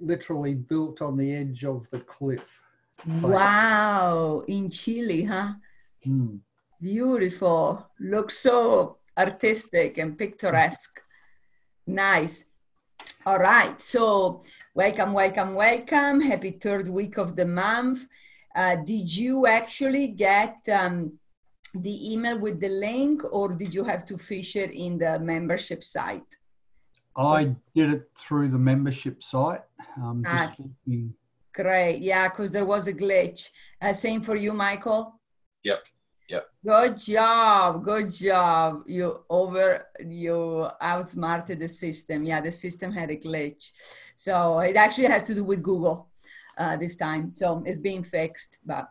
literally built on the edge of the cliff. Wow, in Chile, huh? Mm. Beautiful. Looks so artistic and picturesque. Nice. All right. So, welcome, welcome, welcome. Happy third week of the month. Uh, did you actually get um, the email with the link or did you have to fish it in the membership site? I did it through the membership site. Um, Ah. Great. Yeah, because there was a glitch. Uh, same for you, Michael. Yep. Yep. Good job. Good job. You over you outsmarted the system. Yeah, the system had a glitch. So it actually has to do with Google uh, this time. So it's being fixed, but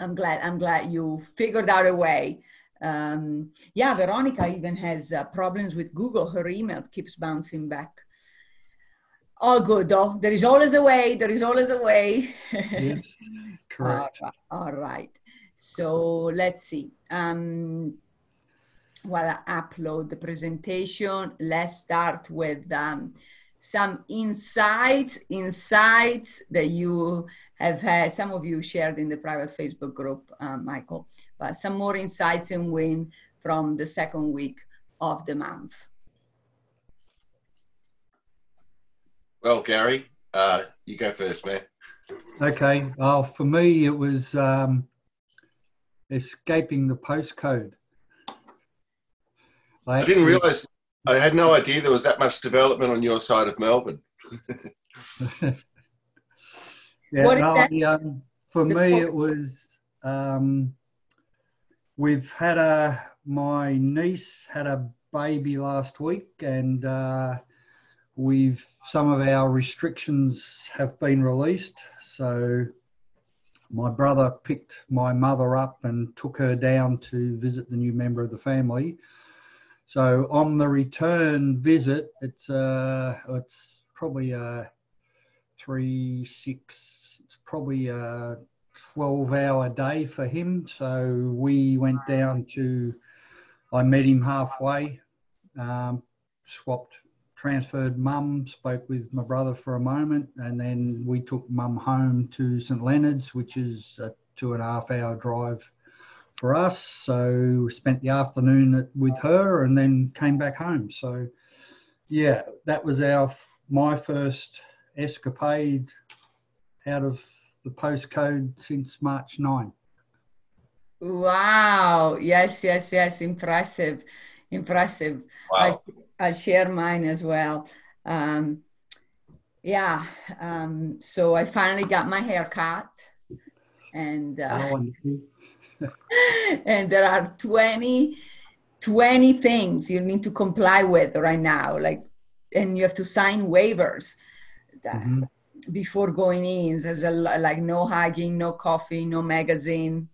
I'm glad I'm glad you figured out a way. Um, yeah, Veronica even has uh, problems with Google. Her email keeps bouncing back. All good though. There is always a way. There is always a way. yes, correct. All right. All right. So let's see. Um, while I upload the presentation, let's start with um, some insights, insights that you have had, some of you shared in the private Facebook group, uh, Michael, but some more insights and win from the second week of the month. Well, Gary, uh, you go first, man. Okay. Well, for me, it was um, escaping the postcode. I didn't realize, I had no idea there was that much development on your side of Melbourne. yeah, no, that? I, um, for The me, po- it was um, we've had a my niece had a baby last week, and uh, we've some of our restrictions have been released. So my brother picked my mother up and took her down to visit the new member of the family. So on the return visit, it's uh, it's probably a three six. It's probably a twelve hour day for him. So we went down to. I met him halfway, um, swapped, transferred mum, spoke with my brother for a moment, and then we took mum home to St Leonard's, which is a two and a half hour drive for us. So we spent the afternoon at, with her and then came back home. So yeah, that was our my first escapade out of the postcode since March 9. Wow. Yes, yes, yes. Impressive. Impressive. Wow. I, I'll share mine as well. Um, yeah. Um, so I finally got my hair cut. And, uh, and there are 20, 20 things you need to comply with right now. Like, and you have to sign waivers that, Mhm. before going in. There's a like no hugging, no coffee, no magazine.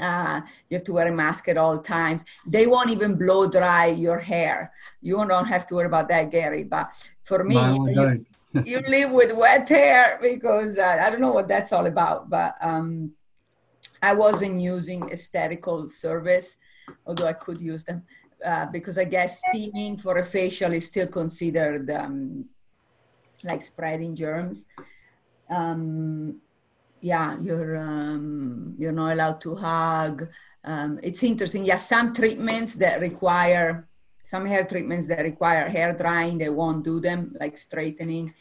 Uh, you have to wear a mask at all times. They won't even blow dry your hair. You don't have to worry about that, Gary. But for me, you, you live with wet hair because uh, I don't know what that's all about. But um, I wasn't using aesthetical service, although I could use them uh, because I guess steaming for a facial is still considered um, like spreading germs. Um, yeah, you're um, you're not allowed to hug. Um, it's interesting. Yeah, some treatments that require some hair treatments that require hair drying, they won't do them, like straightening.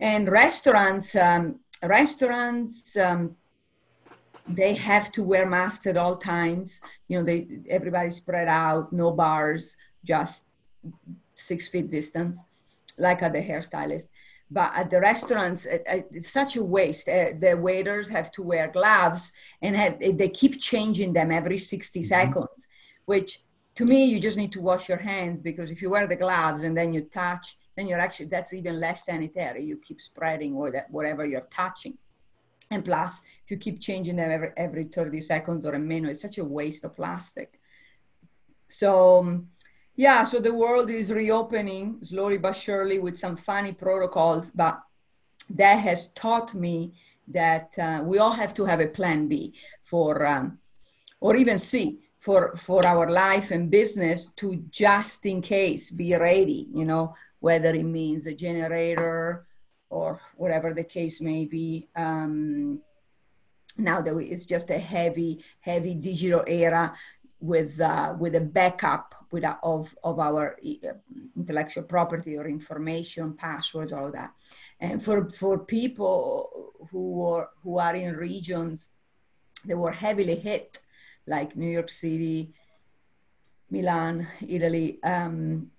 And restaurants, um, restaurants, um, they have to wear masks at all times. You know, they everybody spread out, no bars, just six feet distance, like at the hairstylist. But at the restaurants, it, it- it's such a waste. Uh, the waiters have to wear gloves, and have, they keep changing them every 60 seconds. Which, to me, you just need to wash your hands because if you wear the gloves and then you touch, then you're actually that's even less sanitary. You keep spreading or that whatever you're touching. And plus, if you keep changing them every, every 30 seconds or a minute, it's such a waste of plastic. So, um, yeah, so the world is reopening slowly but surely with some funny protocols, but that has taught me that uh, we all have to have a plan B for, um, or even C for, for our life and business to just in case be ready, you know, whether it means a generator or whatever the case may be. Um, now that we, it's just a heavy, heavy digital era with uh, with a backup with a, of of our uh, intellectual property or information, passwords, all that. And for for people who are who are in regions that were heavily hit, like New York City, Milan, Italy, um,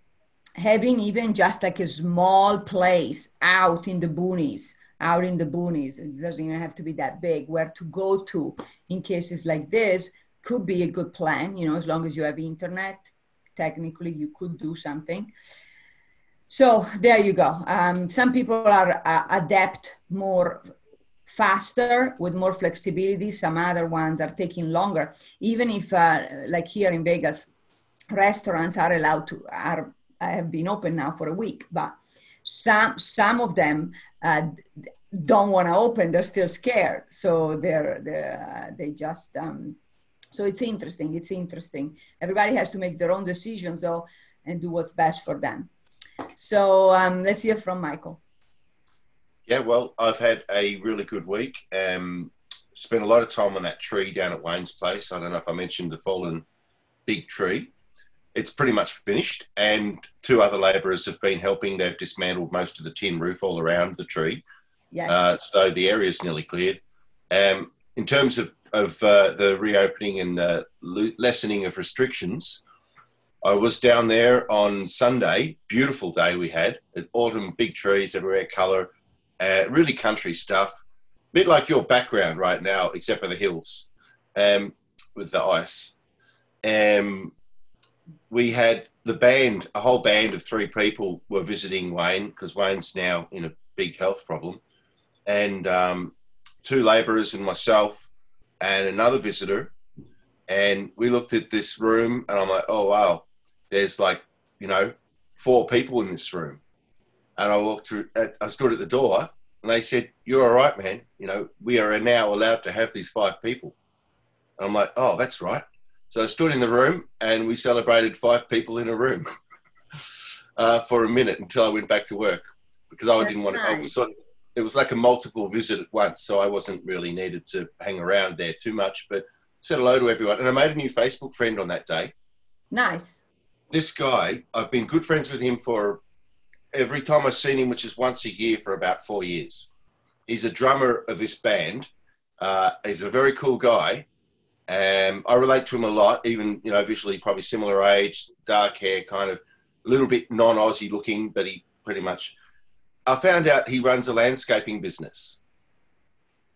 having even just like a small place out in the boonies out in the boonies it doesn't even have to be that big where to go to in cases like this could be a good plan you know as long as you have internet technically you could do something so there you go um, some people are uh, adept more faster with more flexibility some other ones are taking longer even if uh, like here in vegas restaurants are allowed to are have been open now for a week, but some some of them uh, don't want to open. They're still scared, so they're, they're uh, they just. Um, so it's interesting. It's interesting. Everybody has to make their own decisions though, and do what's best for them. So um, let's hear from Michael. Yeah, well, I've had a really good week. Um, spent a lot of time on that tree down at Wayne's place. I don't know if I mentioned the fallen big tree it's pretty much finished, and two other labourers have been helping. They've dismantled most of the tin roof all around the tree. Yeah. Uh, so the area is nearly cleared. Um, in terms of, of uh, the reopening and uh, lessening of restrictions, I was down there on Sunday. Beautiful day we had. Autumn, big trees everywhere, colour, uh, really country stuff. A bit like your background right now, except for the hills um, with the ice. Um, we had the band, a whole band of three people were visiting Wayne because Wayne's now in a big health problem, and um, two labourers and myself and another visitor, and we looked at this room and I'm like, oh wow, there's like you know four people in this room, and I walked through, I stood at the door and they said, you're all right, man. You know, we are now allowed to have these five people. And I'm like, oh, that's right. So I stood in the room and we celebrated five people in a room uh, for a minute until I went back to work because I That's didn't want to. Was it was like a multiple visit at once, so I wasn't really needed to hang around there too much. But said hello to everyone, and I made a new Facebook friend on that day. Nice. This guy, I've been good friends with him for every time I've seen him, which is once a year for about four years. He's a drummer of this band. Uh, he's a very cool guy, um, I relate to him a lot, even you know visually probably similar age, dark hair, kind of a little bit non-Aussie looking, but he pretty much. I found out he runs a landscaping business.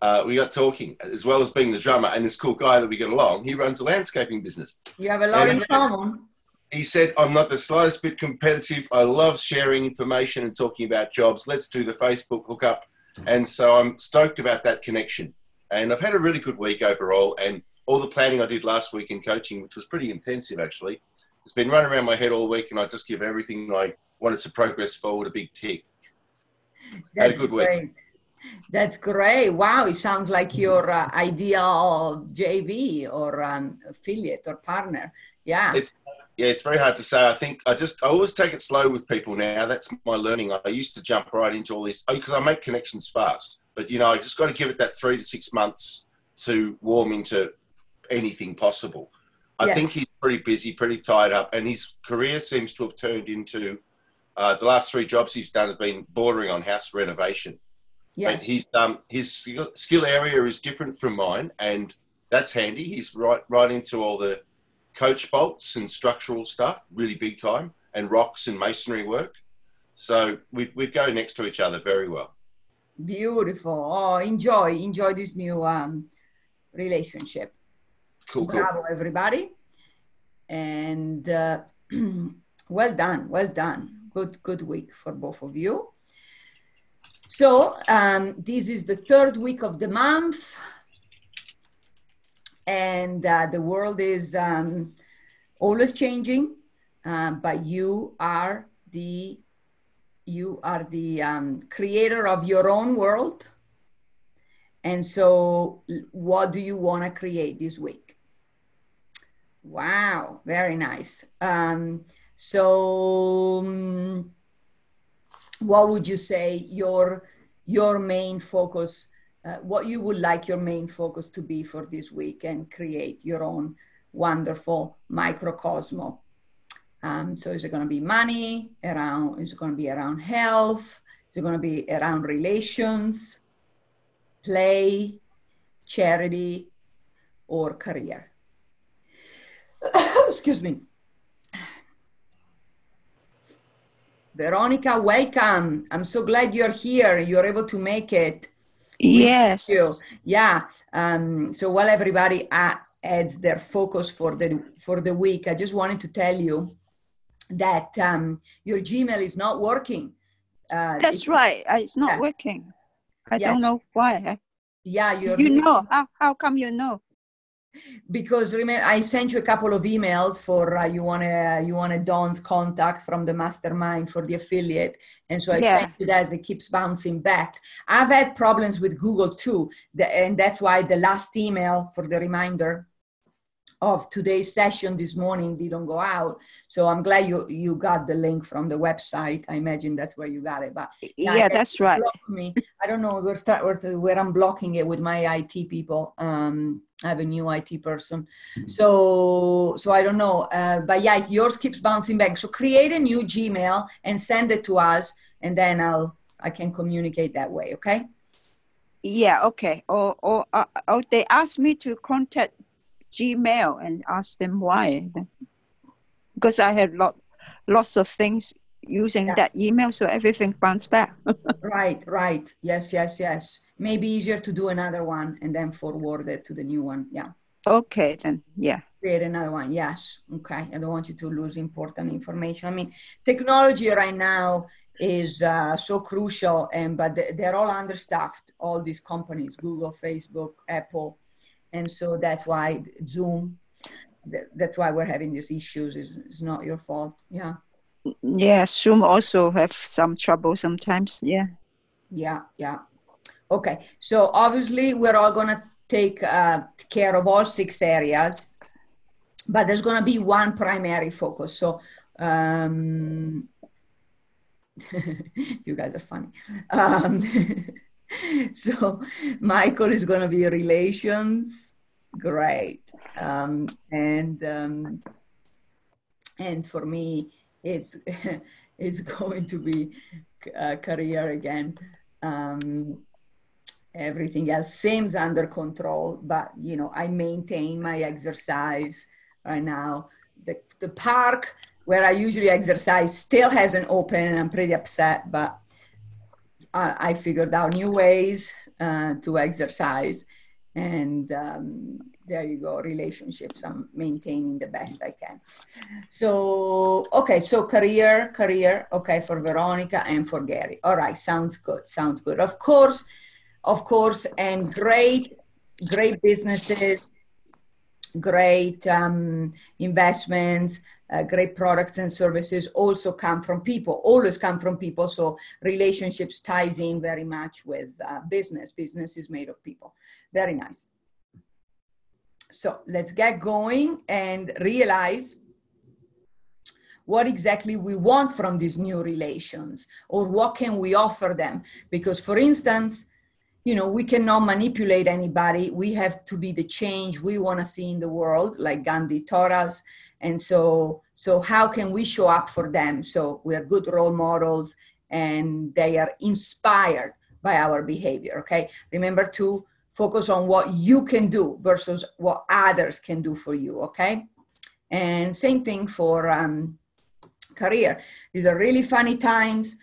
Uh, we got talking, as well as being the drummer and this cool guy that we get along. He runs a landscaping business. You have a lot and in common. He said, "I'm not the slightest bit competitive. I love sharing information and talking about jobs. Let's do the Facebook hookup." And so I'm stoked about that connection. And I've had a really good week overall. And all the planning I did last week in coaching, which was pretty intensive actually, it's been running around my head all week, and I just give everything I wanted to progress forward a big tick. That's Had a good great. That's great. Wow, it sounds like your uh, ideal JV or um, affiliate or partner. Yeah. It's yeah, it's very hard to say. I think I just I always take it slow with people now. That's my learning. I used to jump right into all this because oh, I make connections fast, but you know I just got to give it that three to six months to warm into anything possible. I think he's pretty busy, pretty tied up, and his career seems to have turned into uh, the last three jobs he's done have been bordering on house renovation. Yes. But um, his skill area is different from mine, and that's handy. He's right right into all the coach bolts and structural stuff, really big time, and rocks and masonry work. So we we go next to each other very well. Beautiful. Oh, enjoy enjoy this new um, relationship. Cool, cool. Bravo, everybody. And uh, well done, well done. Good, good week for both of you. So um, this is the third week of the month. And uh, the world is um, always changing, uh, but you are the you are the um, creator of your own world. And so, what do you want to create this week? Wow, very nice. Um, so, um, what would you say your your main focus, uh, what you would like your main focus to be for this week and create your own wonderful microcosmo. Um, so is it going to be money around, is it going to be around health? Is it going to be around relations, play, charity, or career? Excuse me. Veronica, welcome. I'm so glad you're here. You're able to make it. Yes. You. Yeah. Um, so while everybody adds their focus for the for the week, I just wanted to tell you that um, your Gmail is not working. Uh, That's it, right. It's not yeah. working. I don't know why. Yeah, you You know how? How come you know? Because remember I sent you a couple of emails for uh, you want to you want to Don's contact from the mastermind for the affiliate, and so I yeah. sent you that as it keeps bouncing back. I've had problems with Google too, and that's why the last email for the reminder of today's session this morning didn't go out. So I'm glad you you got the link from the website. I imagine that's where you got it. But yeah, yeah that's right. Me. I don't know where start where, where I'm blocking it with my IT people. Um, I have a new IT person, so so I don't know. Uh, but yeah, yours keeps bouncing back. So create a new Gmail and send it to us, and then I'll I can communicate that way. Okay. Yeah. Okay. Or or, uh, or they asked me to contact Gmail and ask them why. Because I had lot, lots of things using yeah. that email, so everything bounced back. right, right. Yes, yes, yes. Maybe easier to do another one and then forward it to the new one. Yeah. Okay, then, yeah. Create another one. Yes. Okay. I don't want you to lose important information. I mean, technology right now is uh, so crucial, and but they're all understaffed. All these companies, Google, Facebook, Apple and so that's why zoom that's why we're having these issues is it's not your fault yeah yeah zoom also have some trouble sometimes yeah yeah yeah okay so obviously we're all going to take uh, care of all six areas but there's going to be one primary focus so um, you guys are funny um, so Michael is going to be relations. Great. Um, and um, and for me, it's it's going to be uh, career again. Um, everything else seems under control, but you know I maintain my exercise right now. The the park where I usually exercise still hasn't opened, and I'm pretty upset, but I, figured out new ways uh, to exercise. And um, there you go, relationships. I'm maintaining the best I can. So, okay, so career, career, okay, for Veronica and for Gary. All right, sounds good, sounds good. Of course, of course, and great, great businesses, great um, investments, uh, great products and services also come from people always come from people. So relationships ties in very much with uh, business. Business is made of people. Very nice. So let's get going and realize what exactly we want from these new relations or what can we offer them? Because for instance you know we cannot manipulate anybody. We have to be the change we want to see in the world like gandhi taught us. And so so how can we show up for them? So we are good role models and they are inspired by our behavior okay? Remember to focus on what you can do versus what others can do for you okay? And same thing for um, career. These are really funny times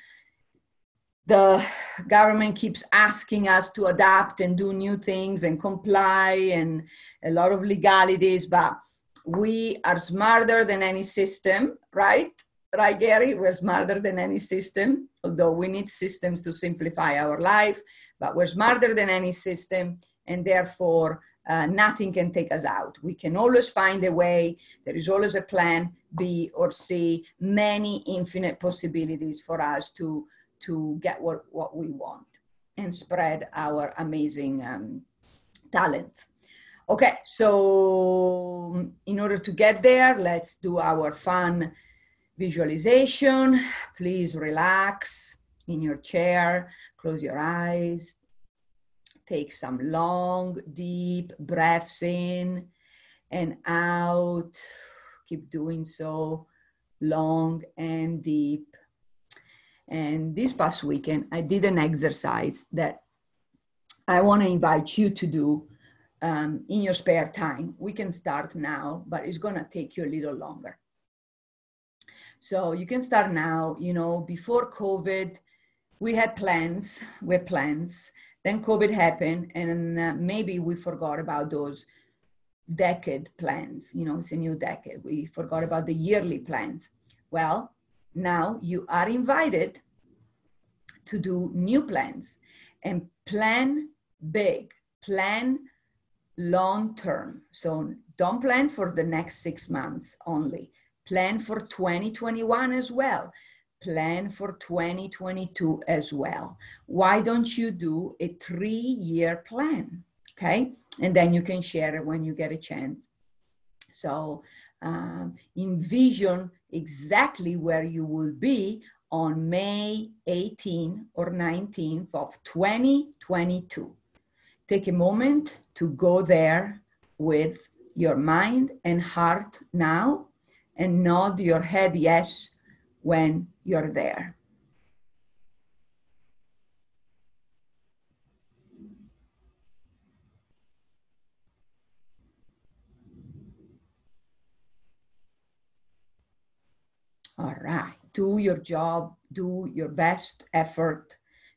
the government keeps asking us to adapt and do new things and comply and a lot of legalities but we are smarter than any system, right? Right, Gary? We're smarter than any system, although we need systems to simplify our life, but we're smarter than any system, and therefore uh, nothing can take us out. We can always find a way. There is always a plan B or C, many infinite possibilities for us to, to get what, what we want and spread our amazing um, talent. Okay, so in order to get there, let's do our fun visualization. Please relax in your chair, Close your eyes. Take some long, deep breaths in and out. Keep doing so long and deep. And this past weekend, I did an exercise that I want to invite you to do um, in your spare time. We can start now, but it's going to take you a little longer. So you can start now. You know, before COVID, we had plans, we had plans. Then COVID happened, and uh, maybe we forgot about those decade plans. You know, it's a new decade. We forgot about the yearly plans. Well, now you are invited to do new plans and plan big, plan long term. So don't plan for the next six months only. Plan for 2021 as well. Plan for 2022 as well. Why don't you do a three year plan? Okay. And then you can share it when you get a chance. So um, envision exactly where you will be on May 18 or 19th of 2022 take a moment to go there with your mind and heart now and nod your head yes when you're there. All right, do your job, do your best effort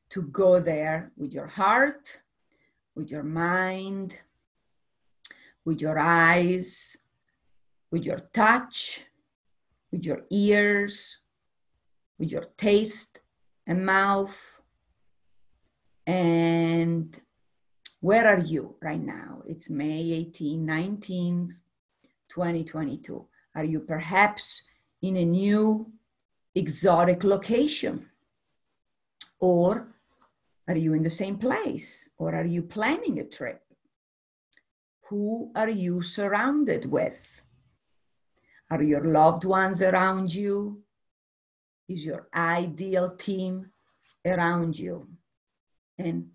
to go there with your heart with your mind, with your eyes, with your touch, with your ears, with your taste and mouth. And where are you right now? It's May 18, 19, 2022. Are you perhaps in a new exotic location? Or are you in the same place or are you planning a trip? Who are you surrounded with? Are your loved ones around you? Is your ideal team around you? And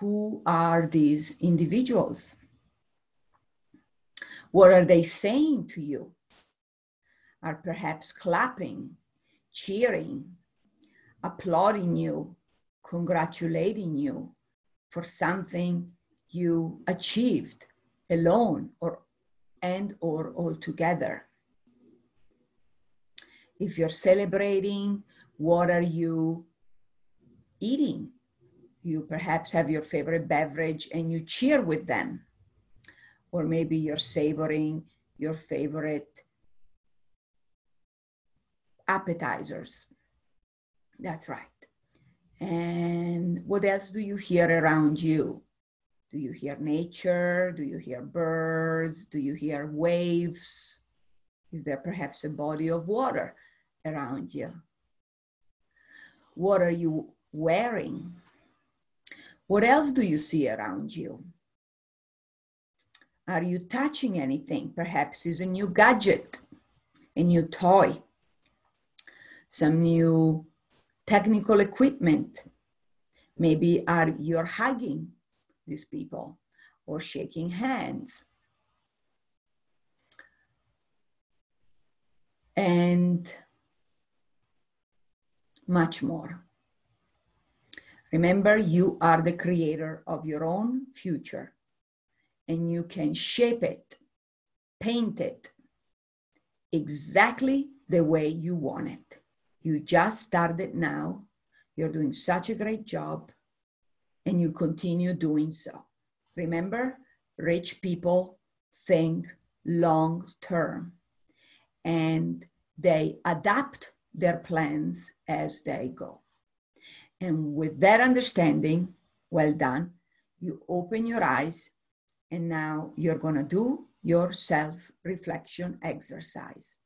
who are these individuals? What are they saying to you? Are perhaps clapping, cheering, applauding you congratulating you for something you achieved alone or and or all together. If you're celebrating what are you eating? You perhaps have your favorite beverage and you cheer with them. Or maybe you're savoring your favorite appetizers that's right and what else do you hear around you? Do you hear nature? Do you hear birds? Do you hear waves? Is there perhaps a body of water around you? What are you wearing? What else do you see around you? Are you touching anything? Perhaps is a new gadget, a new toy, some new technical equipment. Maybe are you're hugging these people or shaking hands. And much more. Remember, you are the creator of your own future and you can shape it, paint it exactly the way you want it. You just started now. You're doing such a great job and you continue doing so. Remember, rich people think long term and they adapt their plans as they go. And with that understanding, well done, you open your eyes and now you're going to do your self reflection exercise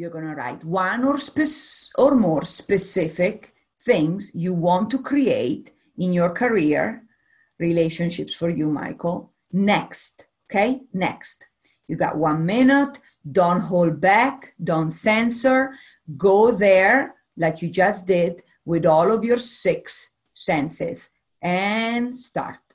you're going to write one or, spe- or more specific things you want to create in your career, relationships for you, Michael. Next, okay? Next. You got one minute. Don't hold back. Don't censor. Go there like you just did with all of your six senses and start.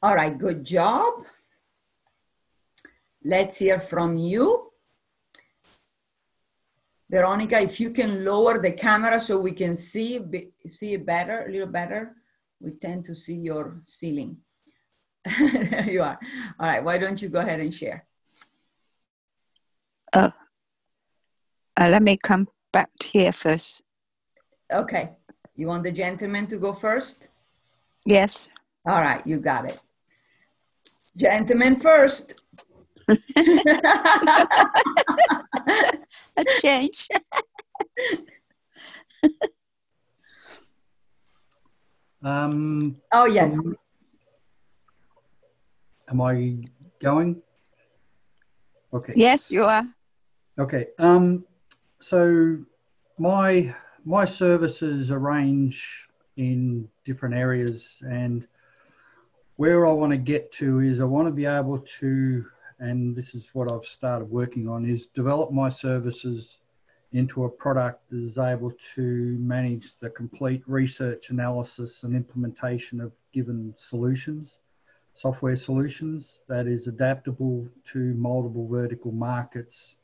All right, good job. Let's hear from you. Veronica, if you can lower the camera so we can see, see it better, a little better. We tend to see your ceiling. you are. All right, why don't you go ahead and share? Uh, uh, let me come back here first. Okay. You want the gentleman to go first? Yes. All right, you got it. Gentlemen first. A change. um, oh, yes. Um, am I going? Okay. Yes, you are. Okay. Um, so my my services arrange in different areas and where I want to get to is I want to be able to, and this is what I've started working on, is develop my services into a product that is able to manage the complete research, analysis, and implementation of given solutions, software solutions that is adaptable to multiple vertical markets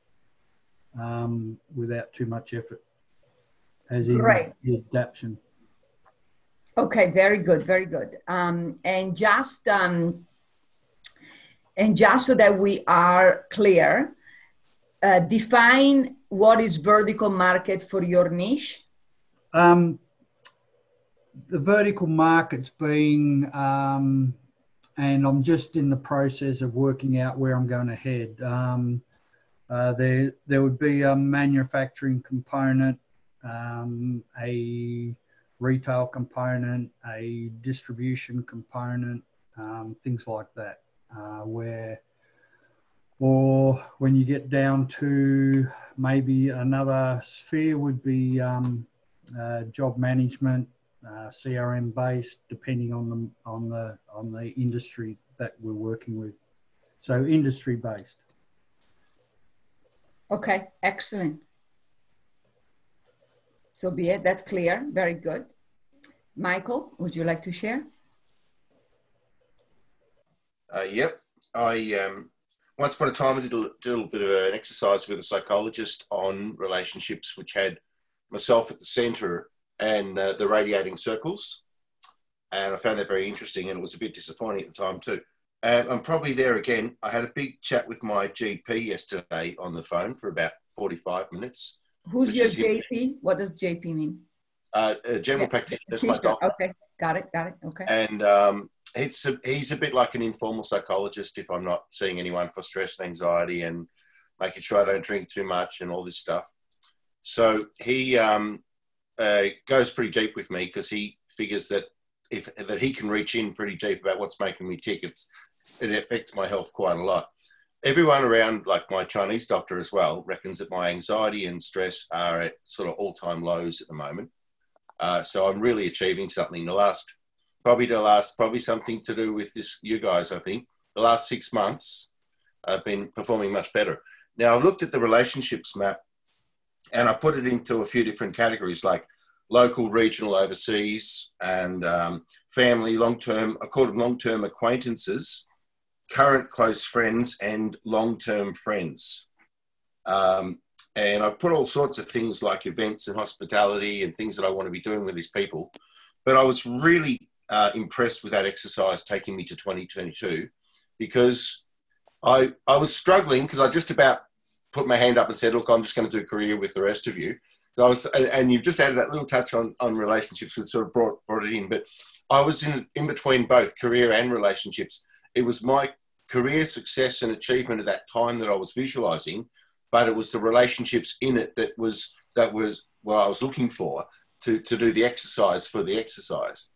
um, without too much effort, as in right. the adaptation. Okay, very good, very good. Um, and just um, and just so that we are clear, uh, define what is vertical market for your niche. Um, the vertical market's being, um, and I'm just in the process of working out where I'm going to head. Um, uh, there, there would be a manufacturing component, um, a retail component, a distribution component, um, things like that, uh, where, or when you get down to maybe another sphere would be um, uh, job management, uh, CRM based, depending on the on the on the industry that we're working with. So industry based. Okay, excellent. So be it. That's clear. Very good. Michael, would you like to share? Uh, yep. I um, once upon a time I did a, did a little bit of an exercise with a psychologist on relationships, which had myself at the centre and uh, the radiating circles, and I found that very interesting, and it was a bit disappointing at the time too. And I'm probably there again. I had a big chat with my GP yesterday on the phone for about 45 minutes. Who's your JP? What does JP mean? Uh, a general yeah. practitioner. my doctor. Okay, got it, got it. Okay. And um, it's a, he's a bit like an informal psychologist if I'm not seeing anyone for stress and anxiety and making sure I don't drink too much and all this stuff. So he um, uh, goes pretty deep with me because he figures that if that he can reach in pretty deep about what's making me tick. It's it affects my health quite a lot. Everyone around, like my Chinese doctor as well, reckons that my anxiety and stress are at sort of all-time lows at the moment. Uh, so I'm really achieving something. The last, probably the last, probably something to do with this, you guys. I think the last six months, I've been performing much better. Now I've looked at the relationships map, and I put it into a few different categories, like local, regional, overseas, and um, family, long-term. I call them long-term acquaintances current close friends and long term friends. Um, and I've put all sorts of things like events and hospitality and things that I want to be doing with these people. But I was really uh, impressed with that exercise taking me to 2022 because I, I was struggling because I just about put my hand up and said, look, I'm just going to do a career with the rest of you. So I was, and you've just added that little touch on, on relationships, which sort of brought, brought it in. But I was in, in between both career and relationships. It was my career success and achievement at that time that I was visualizing, but it was the relationships in it that was that was what I was looking for to to do the exercise for the exercise.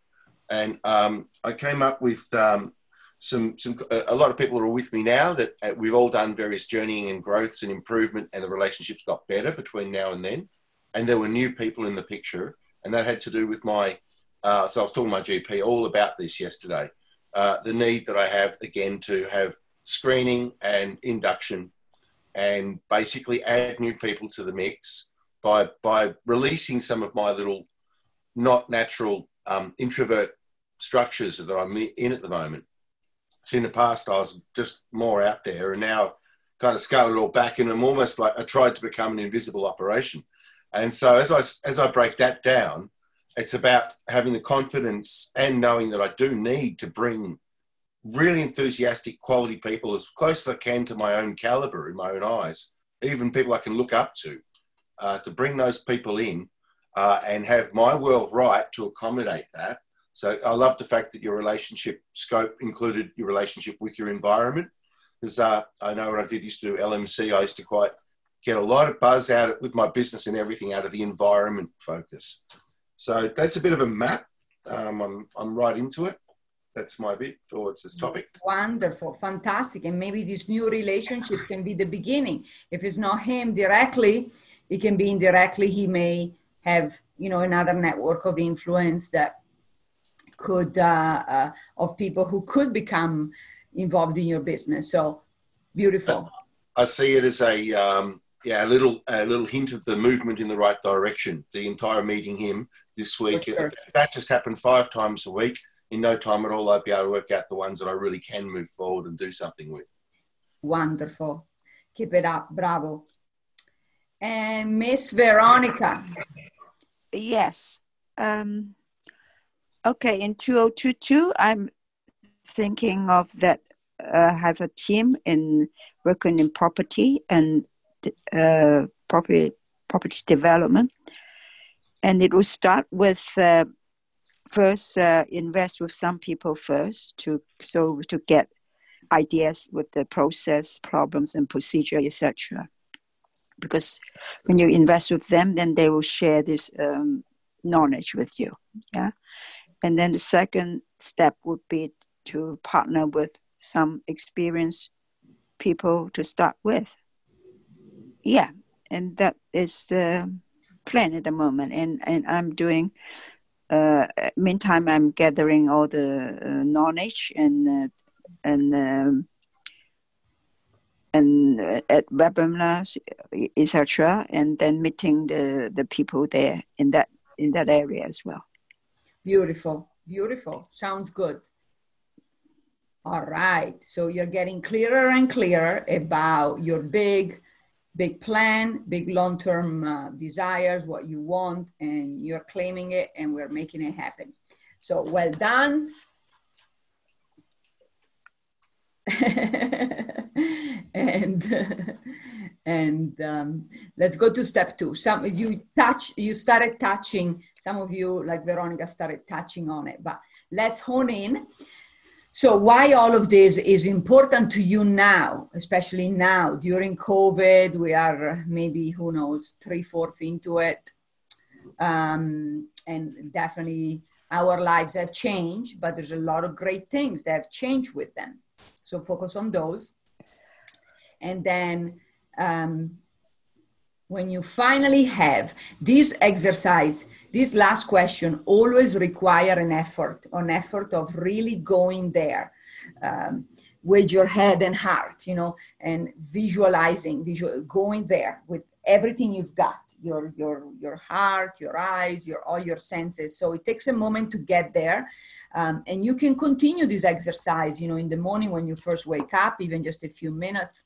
And um, I came up with um, some some a lot of people are with me now that uh, we've all done various journeying and growths and improvement, and the relationships got better between now and then. And there were new people in the picture, and that had to do with my. Uh, so I was talking to my GP all about this yesterday uh, the need that I have again to have screening and induction and basically add new people to the mix by by releasing some of my little not natural um, introvert structures that I'm in at the moment. So in the past I was just more out there and now kind of scaled it all back and I'm almost like I tried to become an invisible operation. And so as I as I break that down, it's about having the confidence and knowing that I do need to bring really enthusiastic, quality people as close as I can to my own caliber in my own eyes, even people I can look up to, uh, to bring those people in uh, and have my world right to accommodate that. So I love the fact that your relationship scope included your relationship with your environment. Because uh, I know when I did used to do LMC, I used to quite get a lot of buzz out of, with my business and everything out of the environment focus. So that's a bit of a map. Um, I'm, I'm right into it. That's my bit for this topic. Wonderful, fantastic. And maybe this new relationship can be the beginning. If it's not him directly, it can be indirectly. He may have, you know, another network of influence that could, uh, uh, of people who could become involved in your business. So beautiful. I see it as a, um, yeah, a little a little hint of the movement in the right direction. The entire meeting him this week. Sure. That just happened five times a week, in no time at all, I'd be able to work out the ones that I really can move forward and do something with. Wonderful. Keep it up. Bravo. And Miss Veronica. Yes. Um, Okay, in 2022, I'm thinking of that. Uh, have a team in working in property and uh, property property development, and it will start with uh, first uh, invest with some people first to so to get ideas with the process, problems, and procedure, etc. Because when you invest with them, then they will share this um, knowledge with you. Yeah, and then the second step would be to partner with some experienced people to start with. Yeah, and that is the plan at the moment. And and I'm doing. Uh, meantime, I'm gathering all the uh, knowledge and uh, and um, and uh, at webinars, etc., and then meeting the the people there in that in that area as well. Beautiful, beautiful. Sounds good. All right. So you're getting clearer and clearer about your big, big plan, big long term uh, desires, what you want, and you're claiming it, and we're making it happen. So well done. and and um, let's go to step two. Some you touch, you started touching. Some of you, like Veronica, started touching on it. But let's hone in. So why all of this is important to you now, especially now during COVID? We are maybe who knows three fourths into it, um, and definitely our lives have changed. But there's a lot of great things that have changed with them. So focus on those. And then um, when you finally have this exercise, this last question always require an effort, an effort of really going there um, with your head and heart, you know, and visualizing, visual, going there with everything you've got, your your your heart, your eyes, your all your senses. So it takes a moment to get there um, and you can continue this exercise, you know, in the morning when you first wake up, even just a few minutes,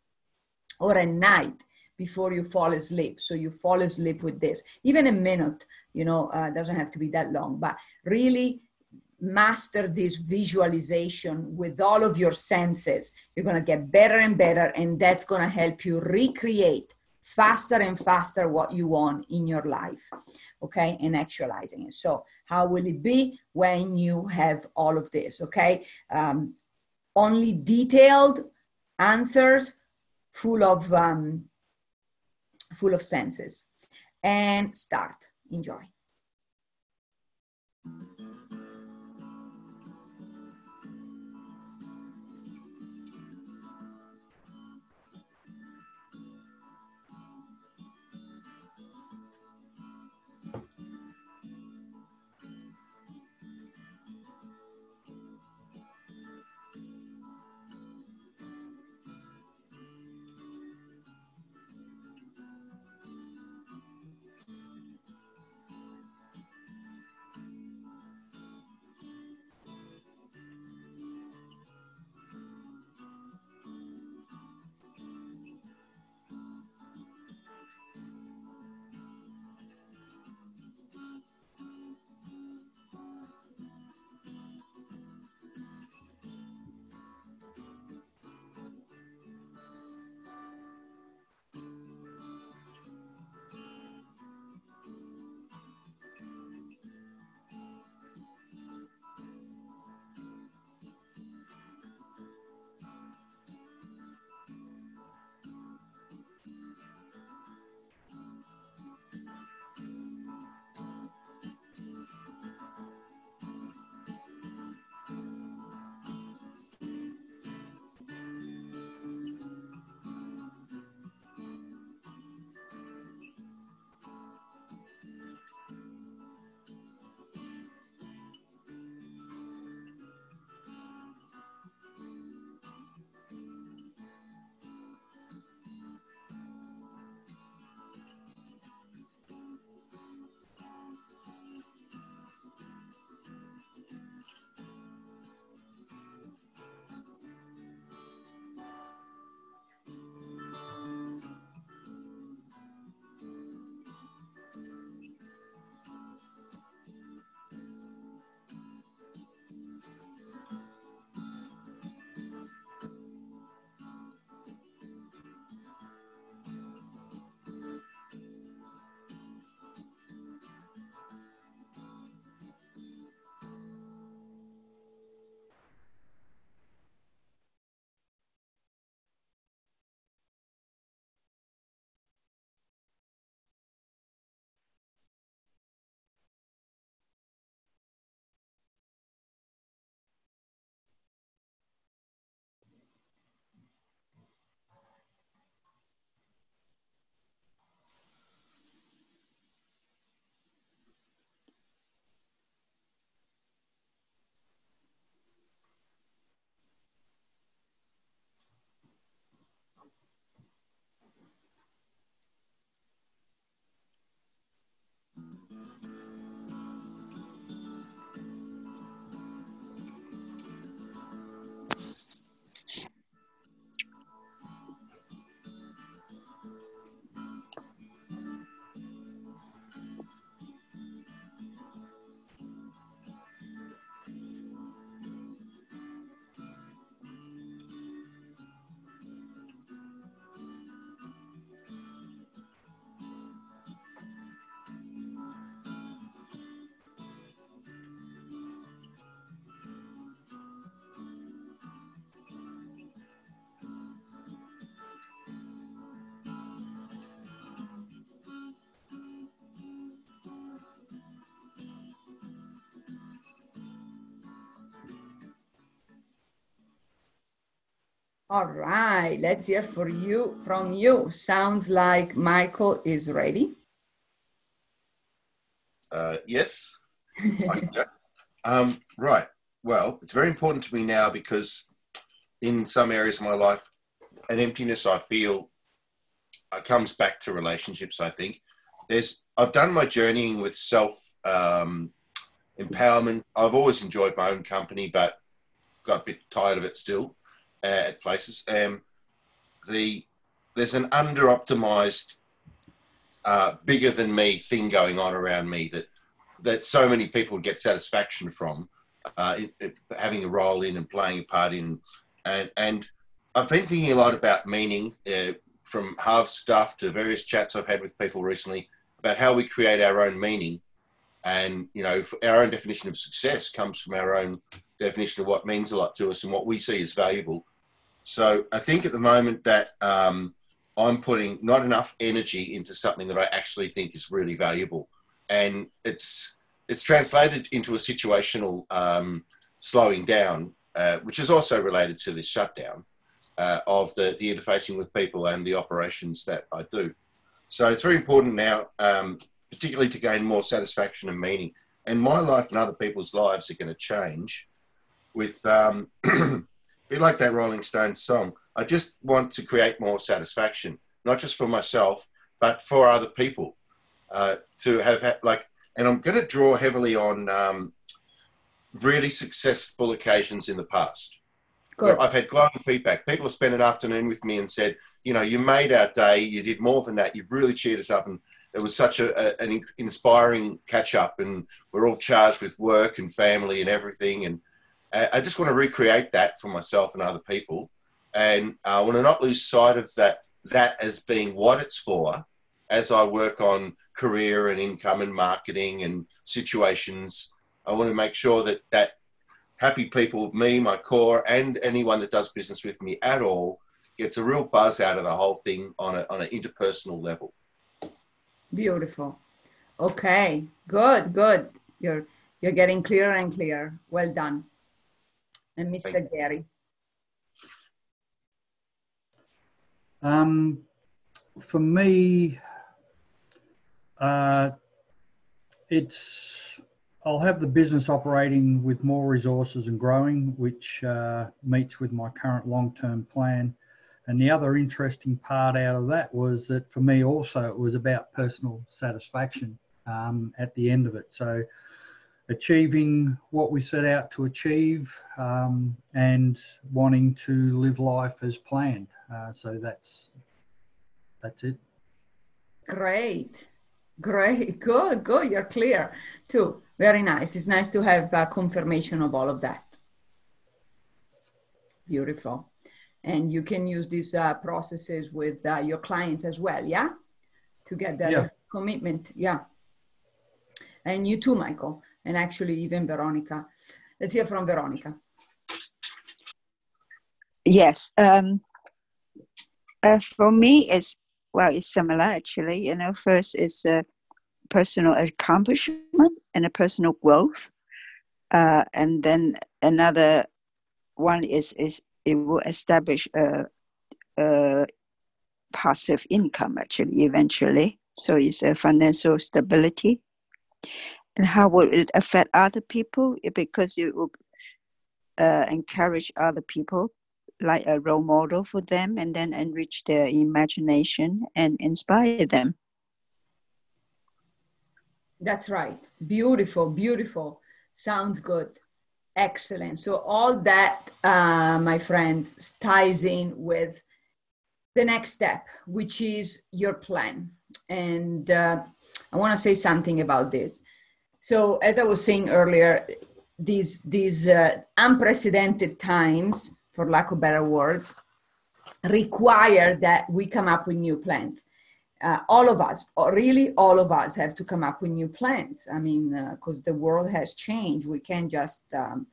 or at night before you fall asleep. So you fall asleep with this, even a minute, you know, uh, doesn't have to be that long, but really master this visualization with all of your senses. You're going to get better and better, and that's going to help you recreate faster and faster what you want in your life okay and actualizing it so how will it be when you have all of this okay um, only detailed answers full of um, full of senses. And start. Enjoy All right, let's hear for you from you. Sounds like Michael is ready. Uh, yes. um, right. Well, it's very important to me now because in some areas of my life, an emptiness I feel uh, comes back to relationships. I think there's I've done my journeying with self um, empowerment. I've always enjoyed my own company, but got a bit tired of it still uh, at places. Um, the there's an under optimized, uh, bigger than me thing going on around me that that so many people get satisfaction from uh, in, in having a role in and playing a part in, and and I've been thinking a lot about meaning uh, from half stuff to various chats I've had with people recently about how we create our own meaning, and you know our own definition of success comes from our own definition of what means a lot to us and what we see as valuable. So I think at the moment that um, I'm putting not enough energy into something that I actually think is really valuable, and it's it's translated into a situational um, slowing down, uh, which is also related to this shutdown uh, of the, the interfacing with people and the operations that I do. So it's very important now, um, particularly to gain more satisfaction and meaning. And my life and other people's lives are going to change with, um, be like that Rolling Stones song. I just want to create more satisfaction, not just for myself, but for other people. Uh, to have like, and I'm going to draw heavily on um, really successful occasions in the past. Good. I've had glowing feedback. People have spent an afternoon with me and said, you know, you made our day. You did more than that. You've really cheered us up, and it was such a, a, an inspiring catch up. And we're all charged with work and family and everything. And I just want to recreate that for myself and other people. And I want to not lose sight of that that as being what it's for, as I work on career and income and marketing and situations. I want to make sure that that happy people, me, my core, and anyone that does business with me at all, gets a real buzz out of the whole thing on, a, on an interpersonal level. Beautiful. Okay, good, good. You're you're getting clearer and clearer. Well done. And Mr. Gary. Um, for me, uh, it's I'll have the business operating with more resources and growing, which uh, meets with my current long-term plan. And the other interesting part out of that was that for me also it was about personal satisfaction um, at the end of it. So achieving what we set out to achieve um, and wanting to live life as planned. Uh, so that's that's it. Great, great, good, good. You're clear too. Very nice. It's nice to have a confirmation of all of that. Beautiful. And you can use these uh, processes with uh, your clients as well, yeah? To get that yeah. commitment, yeah. And you too, Michael, and actually even Veronica. Let's hear from Veronica. Yes. Um, uh, for me, it's well, it's similar actually. You know, first is uh, personal accomplishment and a personal growth. Uh, and then another one is, is it will establish a, a passive income actually eventually. So it's a financial stability. And how would it affect other people? Because it will uh, encourage other people like a role model for them and then enrich their imagination and inspire them. That's right. Beautiful, beautiful. Sounds good. Excellent. So all that, uh, my friends, ties in with the next step, which is your plan. And uh, I want to say something about this. So as I was saying earlier, these these uh, unprecedented times, for lack of better words, require that we come up with new plans uh, all of us, or really all of us, have to come up with new plans. I mean, because uh, the world has changed, we can't just um,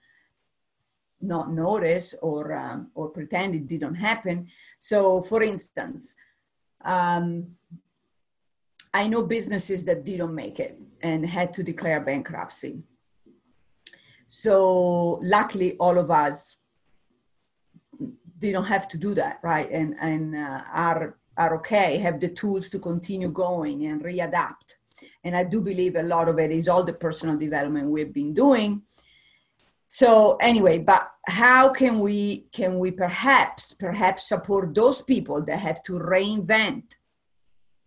not notice or um, or pretend it didn't happen. So, for instance, um, I know businesses that didn't make it and had to declare bankruptcy. So, luckily, all of us don't have to do that, right? And and uh, are are okay, have the tools to continue going and readapt. And I do believe a lot of it is all the personal development we've been doing. So anyway, but how can we can we perhaps perhaps support those people that have to reinvent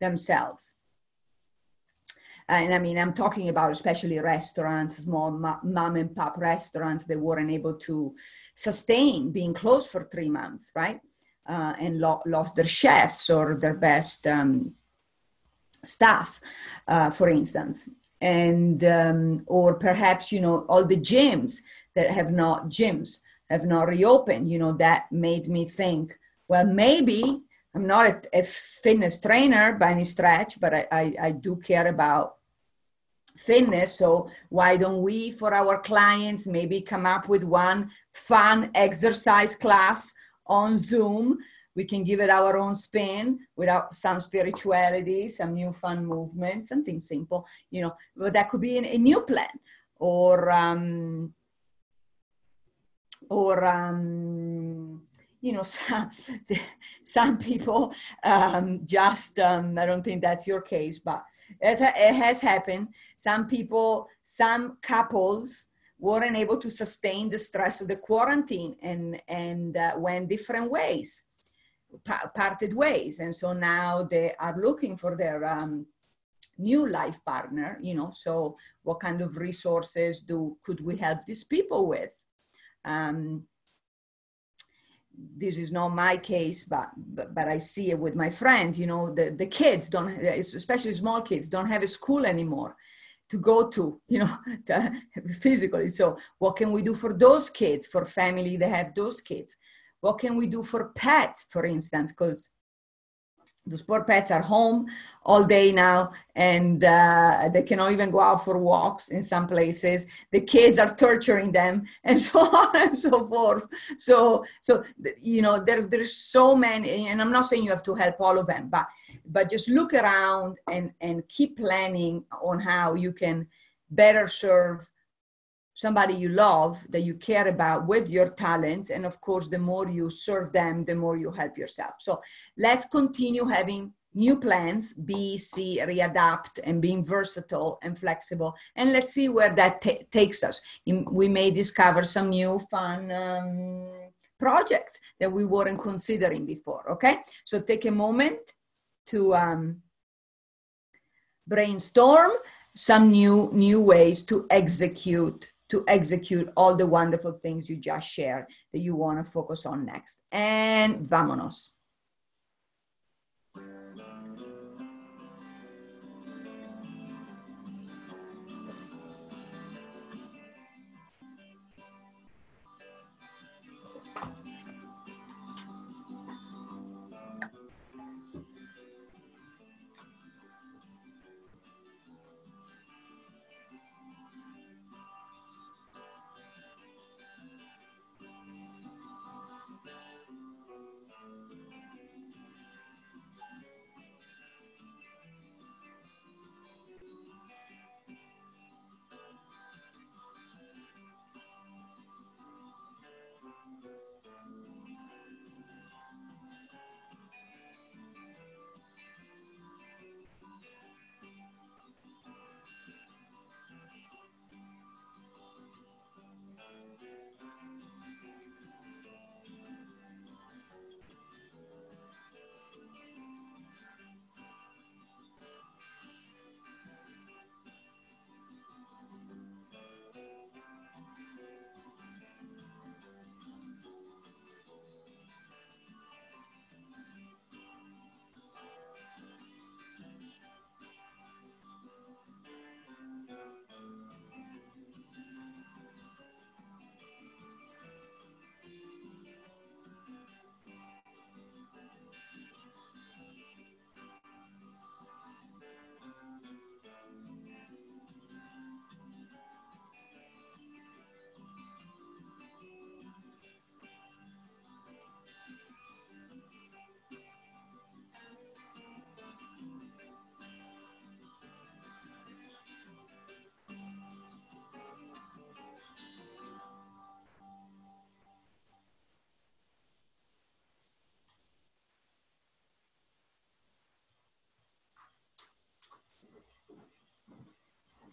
themselves? And I mean, I'm talking about especially restaurants, small mom and pop restaurants that weren't able to sustain being closed for three months, right? Uh, and lo- lost their chefs or their best um, staff, uh, for instance. And, um, or perhaps, you know, all the gyms that have not, gyms have not reopened, you know, that made me think, well, maybe I'm not a, a fitness trainer by any stretch, but I, I, I do care about fitness. So why don't we, for our clients, maybe come up with one fun exercise class on Zoom? We can give it our own spin without some spirituality, some new fun movement, something simple, you know. But that could be a new plan, or um, or um, you know, some, some people um, just, um, I don't think that's your case, but as it has happened, some people, some couples weren't able to sustain the stress of the quarantine and, and uh, went different ways, parted ways. And so now they are looking for their um, new life partner, you know, so what kind of resources do, could we help these people with? Um, this is not my case, but, but, but I see it with my friends. You know, the the kids don't, especially small kids, don't have a school anymore to go to. You know, physically. So what can we do for those kids? For family that have those kids, what can we do for pets, for instance? Because the sport pets are home all day now and uh, they cannot even go out for walks in some places. The kids are torturing them and so on and so forth. So so you know there there's so many and i'm not saying you have to help all of them but but just look around and and keep planning on how you can better serve somebody you love that you care about with your talents and of course the more you serve them the more you help yourself. So let's continue having new plans b c readapt and being versatile and flexible. And let's see where that t- takes us. We may discover some new fun um, projects that we weren't considering before okay? So take a moment to um, brainstorm some new new ways to execute to execute all the wonderful things you just shared that you want to focus on next. And vámonos.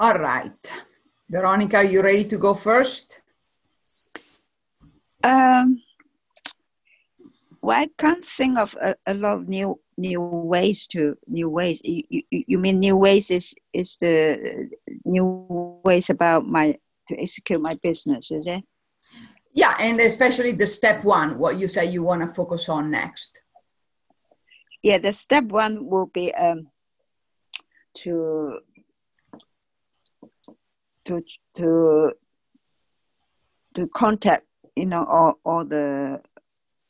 All right. Veronica, are you ready to go first? Um, well, I can't think of a, a lot of new new ways to new ways. You, you, you mean new ways is is the new ways about my to execute my business, is it? Yeah, and especially the step one, what you say you want to focus on next. Yeah, the step one will be um, to to to to contact you know all, all the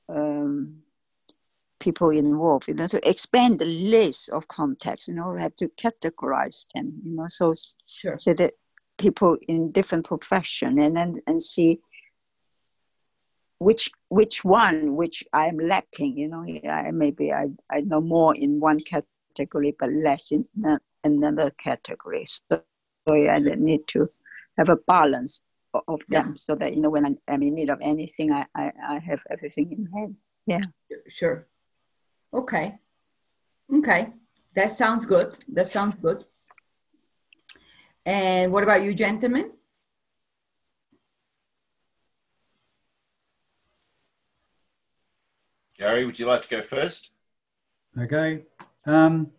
um, people involved you know to expand the list of contacts you know have to categorize them you know so Sure. so that people in different profession and then and see which which one which i'm lacking you know I, maybe i i know more in one category but less in another category so, i need to have a balance o- of Yeah. them so that you know when I'm, I'm in need of anything I, I i have everything in hand yeah Sure. Okay. Okay. That sounds good. That sounds good. And what about you, gentlemen? Gary, would you like to go first? Okay. Um,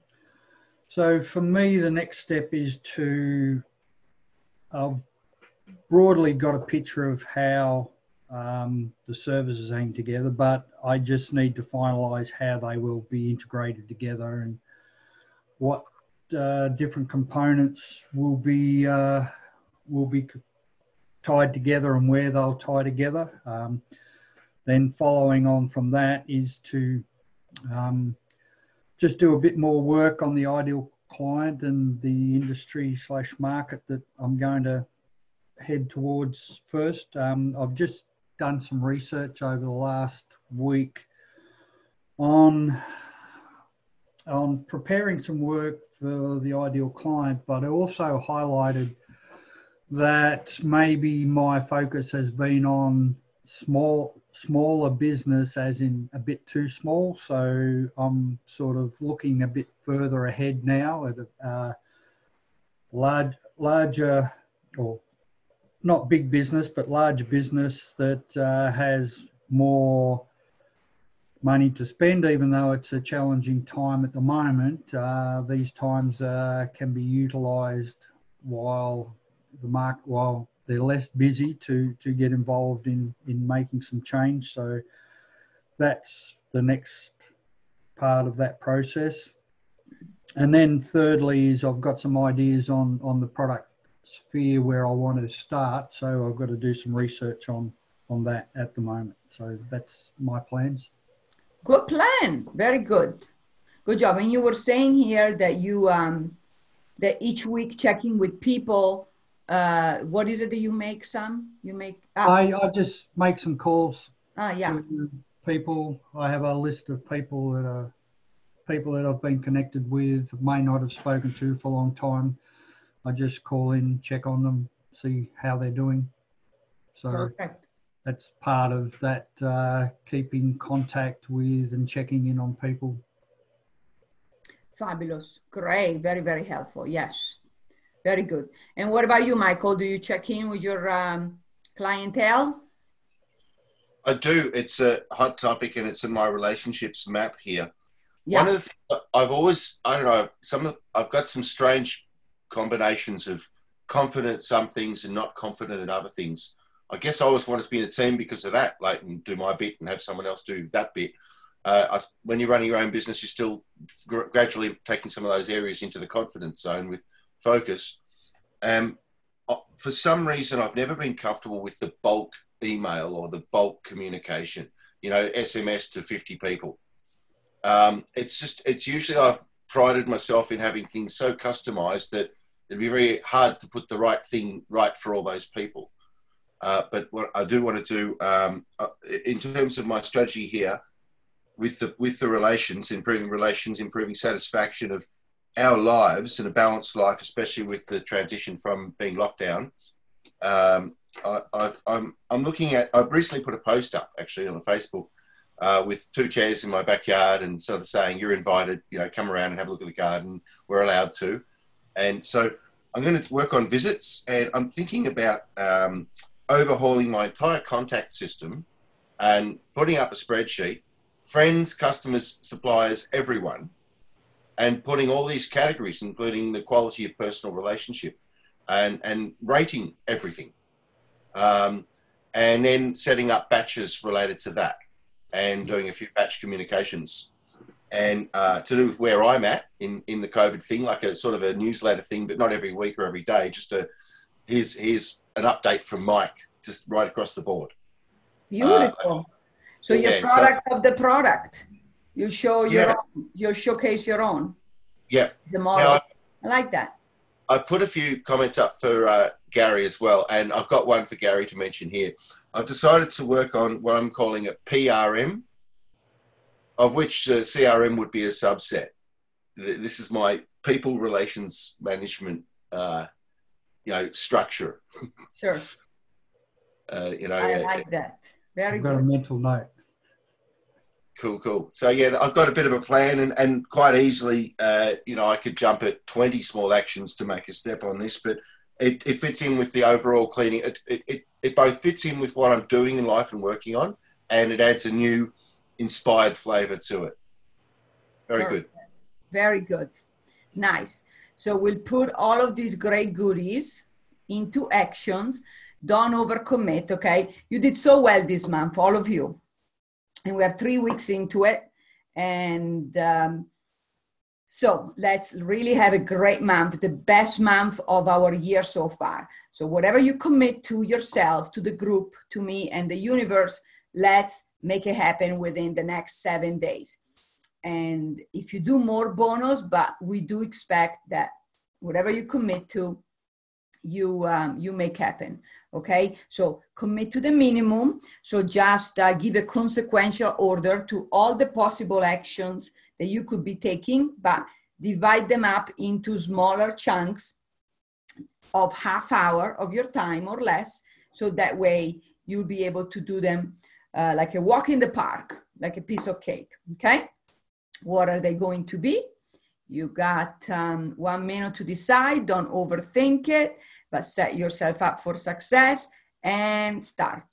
so for me, the next step is to, I've broadly got a picture of how um, the services hang together, but I just need to finalize how they will be integrated together and what uh, different components will be uh, will be tied together and where they'll tie together. Um, then following on from that is to um, just do a bit more work on the ideal client and the industry slash market that I'm going to head towards first. Um, I've just done some research over the last week on on preparing some work for the ideal client, but I also highlighted that maybe my focus has been on small smaller business as in a bit too small. So i'm sort of looking a bit further ahead now at a uh, large larger or not big business but large business that uh, has more money to spend even though it's a challenging time at the moment uh, these times uh, can be utilized while the market while they're less busy to to get involved in in making some change so that's the next part of that process and then thirdly is i've got some ideas on on the product sphere where i want to start so i've got to do some research on on that at the moment so that's my plans Good plan. Very good. Good job. And you were saying here that you um, that each week checking with people. Uh, what is it that you make? Sam? You make? Ah, i i just make some calls ah yeah. people. I have a list of people that are people that I've been connected with, may not have spoken to for a long time. I just call in, check on them, see how they're doing. So Perfect. that's part of that uh, keeping contact with and checking in on people. Fabulous. Great. Very very helpful. Yes. Very good. And what about you, Michael? Do you check in with your um, clientele? I do. It's a hot topic, and it's in my relationships map here. Yeah. One of the things I've always, I don't know, some of, I've got some strange combinations of confident some things and not confident in other things. I guess I always wanted to be in a team because of that, like and do my bit and have someone else do that bit. Uh, I, when you're running your own business, you're still gr- gradually taking some of those areas into the confidence zone with focus. Um, for some reason, I've never been comfortable with the bulk email or the bulk communication. You know, SMS to 50 people. Um, it's just, it's usually I've prided myself in having things so customized that it'd be very hard to put the right thing right for all those people. Uh, but what I do want to do um, uh, in terms of my strategy here, with the with the relations, improving relations, improving satisfaction of our lives and a balanced life, especially with the transition from being locked down. Um, I, I've, I'm I'm looking at. I've recently put a post up actually on Facebook uh, with two chairs in my backyard and sort of saying you're invited. You know, come around and have a look at the garden. We're allowed to, and so I'm going to work on visits, and I'm thinking about um, overhauling my entire contact system and putting up a spreadsheet, friends, customers, suppliers, everyone, and putting all these categories, including the quality of personal relationship, and and rating everything, um, and then setting up batches related to that, and doing a few batch communications and uh, to do with where I'm at in, in the COVID thing, like a sort of a newsletter thing, but not every week or every day. Just a here's here's an update from Mike, just right across the board. Beautiful. Uh, so your yeah, product so, of the product, you show your yeah. own, you showcase your own. Yeah. The model. Now, I like that. I've put a few comments up for uh, Gary as well, and I've got one for Gary to mention here. I've decided to work on what I'm calling a PRM, of which uh, CRM would be a subset. This is my people relations management, uh, you know, structure. Sure. uh, you know, I uh, like that. Very I've got good. a mental note. Cool, cool. So yeah, I've got a bit of a plan, and, and quite easily, uh, you know, I could jump at twenty small actions to make a step on this, but it, it fits in with the overall cleaning. It, it, it, it both fits in with what I'm doing in life and working on, and it adds a new inspired flavor to it. Very good. Very good. Nice. So we'll put all of these great goodies into actions. Don't overcommit, okay? You did so well this month, all of you. And we are three weeks into it. And um, so let's really have a great month, the best month of our year so far. So whatever you commit to yourself, to the group, to me, and the universe, let's make it happen within the next seven days. And if you do more bonus, but we do expect that whatever you commit to, you um, you make happen. Okay, so commit to the minimum. So just uh, give a consequential order to all the possible actions that you could be taking, but divide them up into smaller chunks of half hour of your time or less. So that way you'll be able to do them uh, like a walk in the park, like a piece of cake. Okay. What are they going to be? You got um, one minute to decide. Don't overthink it, but set yourself up for success and start.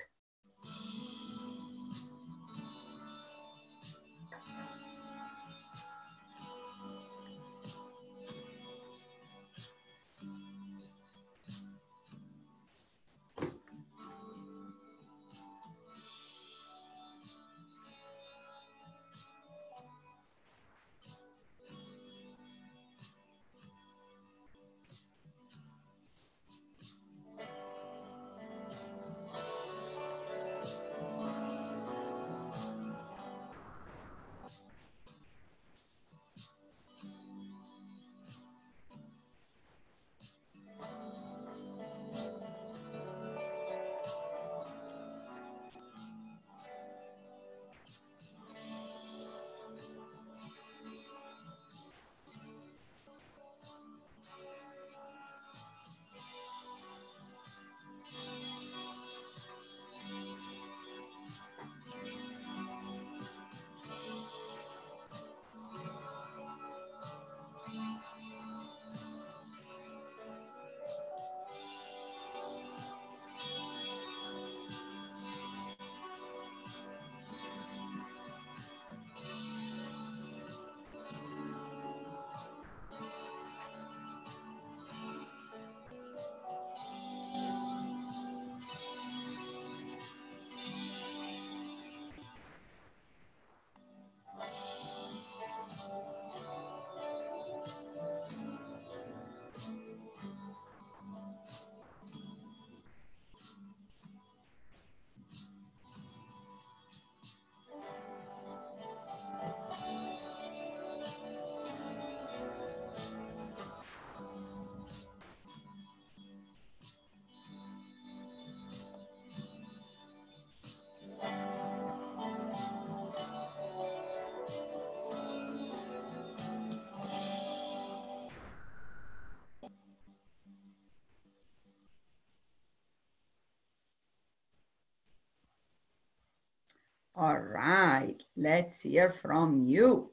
All right, let's hear from you.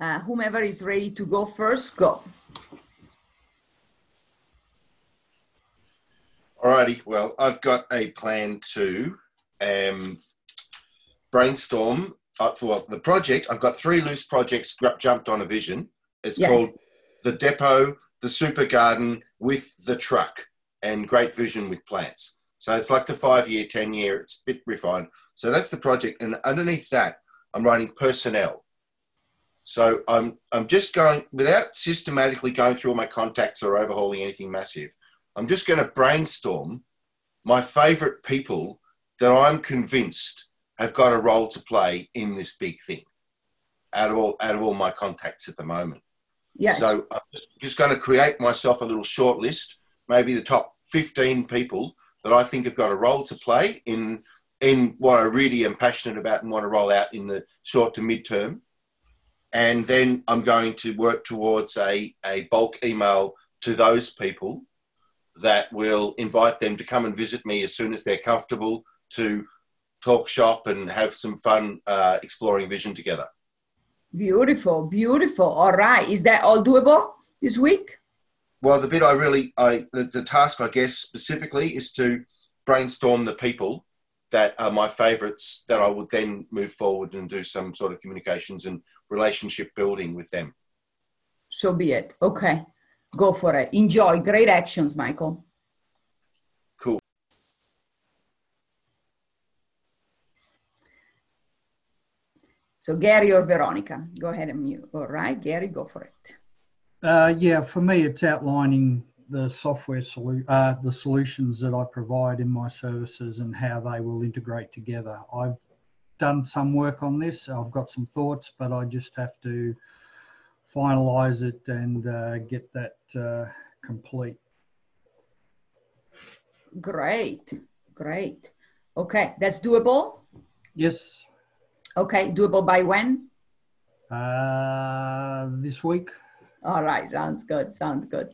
Uh, whomever is ready to go first, go. All righty, well, I've got a plan to um, brainstorm. Uh, the project, I've got three loose projects jumped on a vision. It's yeah. called The Depot, The Super Garden with the Truck, and Great Vision with Plants. So it's like the five year, 10 year, it's a bit refined. So that's the project. And underneath that, I'm writing personnel. So I'm, I'm just going, without systematically going through all my contacts or overhauling anything massive, I'm just going to brainstorm my favorite people that I'm convinced have got a role to play in this big thing out of all, out of all my contacts at the moment. Yes. So I'm just going to create myself a little short list, maybe the top 15 people that I think have got a role to play in in what I really am passionate about and want to roll out in the short to mid term. And then I'm going to work towards a, a bulk email to those people that will invite them to come and visit me as soon as they're comfortable to talk shop and have some fun uh, exploring vision together. Beautiful, beautiful. All right. Is that all doable this week? Well, the bit I really, I the, the task I guess specifically is to brainstorm the people that are my favourites that I would then move forward and do some sort of communications and relationship building with them. So be it. Okay. Go for it. Enjoy. Great actions, Michael. Cool. So Gary or Veronica, go ahead and mute. All right, Gary, go for it. Uh, yeah, for me, it's outlining the software solu- uh, the solutions that I provide in my services and how they will integrate together. I've done some work on this. I've got some thoughts, but I just have to finalize it and uh, get that uh, complete. Great, great. Okay, that's doable. Yes, Okay, doable by when? uh, this week. All right, sounds good. Sounds good.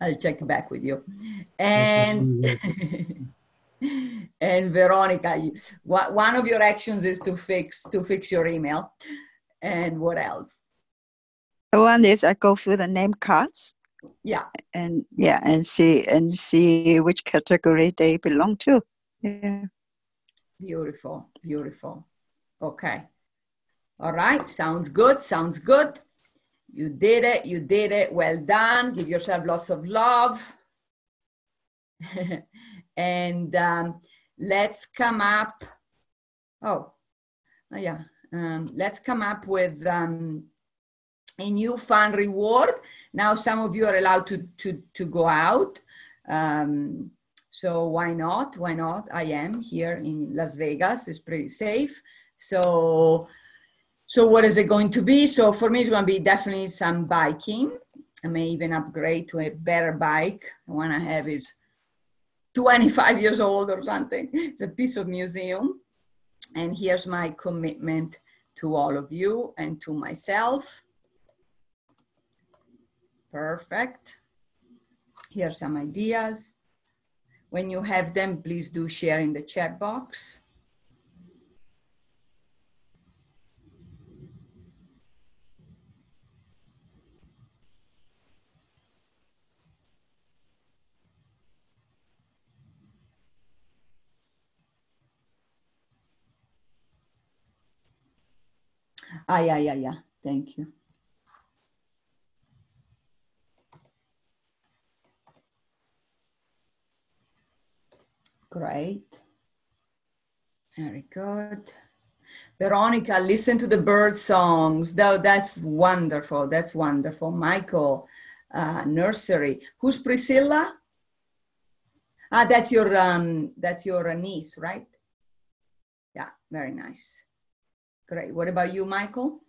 I'll check back with you. And and Veronica, you, wha- one of your actions is to fix to fix your email. And what else? One is I go through the name cards Yeah, and yeah, and see and see which category they belong to. Yeah. beautiful, beautiful. Okay. All right, sounds good. Sounds good. You did it. You did it. Well done. Give yourself lots of love. and um, let's come up. Oh, oh yeah. Um, let's come up with um, a new fun reward. Now, some of you are allowed to to to go out. Um, so why not? Why not? I am here in Las Vegas. It's pretty safe. So, so what is it going to be? So for me, it's going to be definitely some biking. I may even upgrade to a better bike. The one I have is 25 years old or something. It's a piece of museum. And here's my commitment to all of you and to myself. Perfect. Here's some ideas. When you have them, please do share in the chat box. Ah, yeah, yeah, yeah. Thank you. Great. Very good. Veronica, listen to the bird songs. Though that's wonderful. That's wonderful. Michael, uh, nursery. Who's Priscilla? Ah, that's your um, that's your uh, niece, right? Yeah, very nice. Great. What about you, Michael?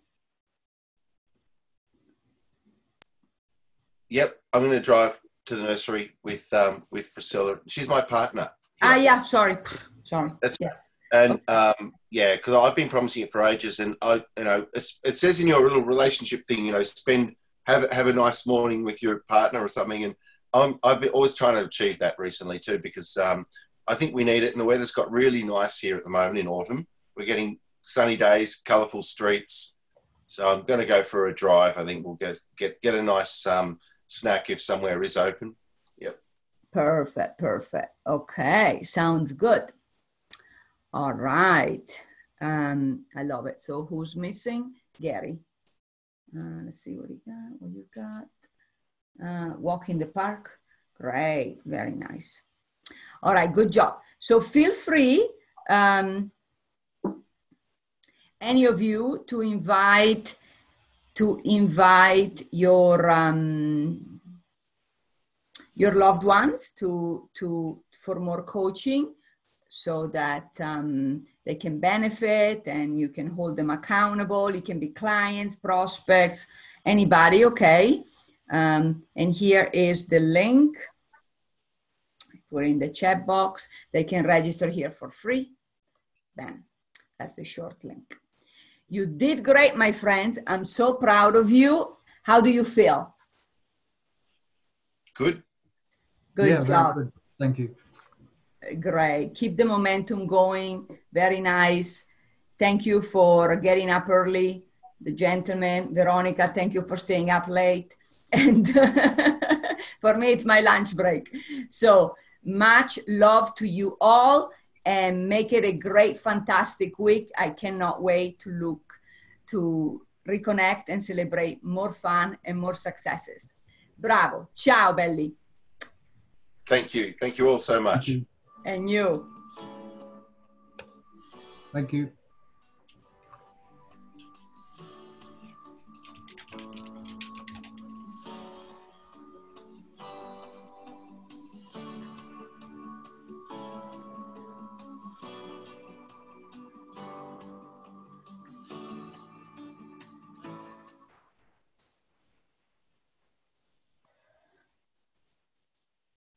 Yep, I'm going to drive to the nursery with um, with Priscilla. She's my partner. Ah, yeah. Sorry, sorry. That's Yeah. And um, yeah, because I've been promising it for ages, and I, you know, it says in your little relationship thing, you know, spend have have a nice morning with your partner or something, and I'm I've been always trying to achieve that recently too, because um, I think we need it, and the weather's got really nice here at the moment in autumn. We're getting sunny days, colourful streets, so I'm going to go for a drive. I think we'll get get a nice um, snack if somewhere is open. Yep. Perfect, perfect. Okay, sounds good. All right. Um, I love it. So who's missing? Gary. Uh, let's see what you got. What you got? Uh, walk in the park. Great. Very nice. All right. Good job. So feel free, um, any of you, to invite to invite your um, your loved ones to to for more coaching so that um, they can benefit and you can hold them accountable. It can be clients prospects anybody okay? Um, and here is the link. Put in the chat box. They can register here for free. Bam. That's a short link you did great my friends i'm so proud of you how do you feel Good. good yeah, very job good. Thank you. Great. Keep the momentum going. Very nice. Thank you for getting up early. The gentleman, Veronica, thank you for staying up late. And for me, it's my lunch break. So much love to you all and make it a great, fantastic week. I cannot wait to look to reconnect and celebrate more fun and more successes. Bravo. Ciao, belli. Thank you. Thank you all so much. You. And you. Thank you.